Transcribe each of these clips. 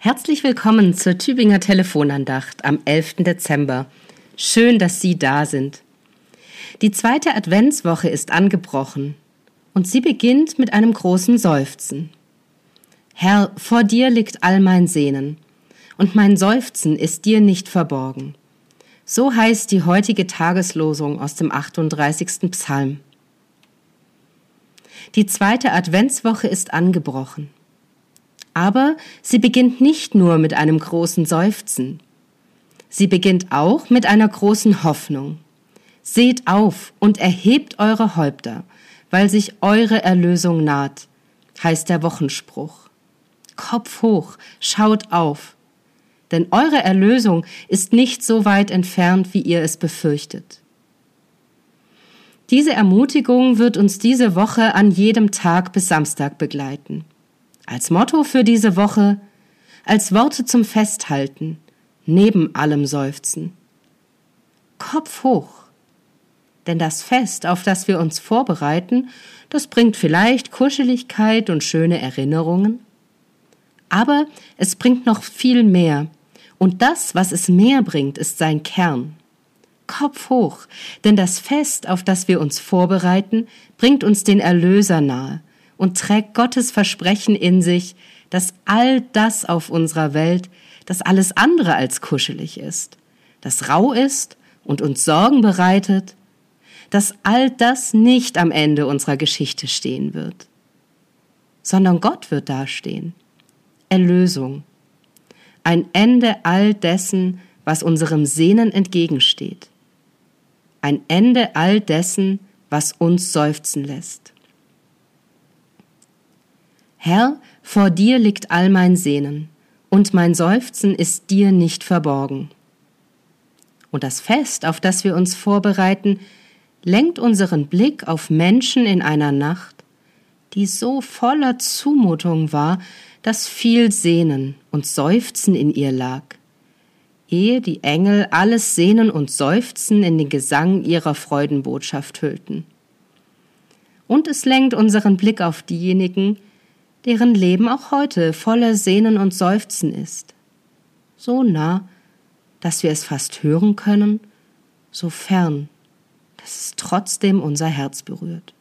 Herzlich willkommen zur Tübinger Telefonandacht am 11. Dezember. Schön, dass Sie da sind. Die zweite Adventswoche ist angebrochen und sie beginnt mit einem großen Seufzen. Herr, vor dir liegt all mein Sehnen und mein Seufzen ist dir nicht verborgen. So heißt die heutige Tageslosung aus dem 38. Psalm. Die zweite Adventswoche ist angebrochen. Aber sie beginnt nicht nur mit einem großen Seufzen. Sie beginnt auch mit einer großen Hoffnung. Seht auf und erhebt eure Häupter, weil sich eure Erlösung naht, heißt der Wochenspruch. Kopf hoch, schaut auf, denn eure Erlösung ist nicht so weit entfernt, wie ihr es befürchtet. Diese Ermutigung wird uns diese Woche an jedem Tag bis Samstag begleiten. Als Motto für diese Woche, als Worte zum Festhalten, neben allem Seufzen. Kopf hoch. Denn das Fest, auf das wir uns vorbereiten, das bringt vielleicht Kuscheligkeit und schöne Erinnerungen. Aber es bringt noch viel mehr. Und das, was es mehr bringt, ist sein Kern. Kopf hoch, denn das Fest, auf das wir uns vorbereiten, bringt uns den Erlöser nahe, und trägt Gottes Versprechen in sich, dass all das auf unserer Welt, dass alles andere als kuschelig ist, das rau ist und uns Sorgen bereitet, dass all das nicht am Ende unserer Geschichte stehen wird, sondern Gott wird dastehen. Erlösung. Ein Ende all dessen, was unserem Sehnen entgegensteht. Ein Ende all dessen, was uns seufzen lässt. Herr, vor dir liegt all mein Sehnen, und mein Seufzen ist dir nicht verborgen. Und das Fest, auf das wir uns vorbereiten, lenkt unseren Blick auf Menschen in einer Nacht, die so voller Zumutung war, dass viel Sehnen und Seufzen in ihr lag, ehe die Engel alles Sehnen und Seufzen in den Gesang ihrer Freudenbotschaft hüllten. Und es lenkt unseren Blick auf diejenigen, deren Leben auch heute voller Sehnen und Seufzen ist. So nah, dass wir es fast hören können, so fern, dass es trotzdem unser Herz berührt.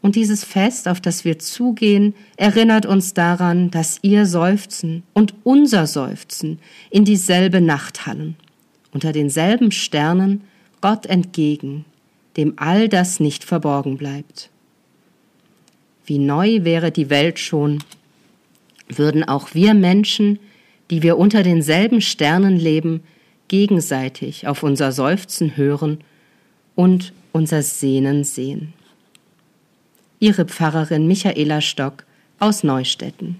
Und dieses Fest, auf das wir zugehen, erinnert uns daran, dass ihr Seufzen und unser Seufzen in dieselbe Nacht hallen, unter denselben Sternen Gott entgegen, dem all das nicht verborgen bleibt. Wie neu wäre die Welt schon, würden auch wir Menschen, die wir unter denselben Sternen leben, gegenseitig auf unser Seufzen hören und unser Sehnen sehen. Ihre Pfarrerin Michaela Stock aus Neustetten.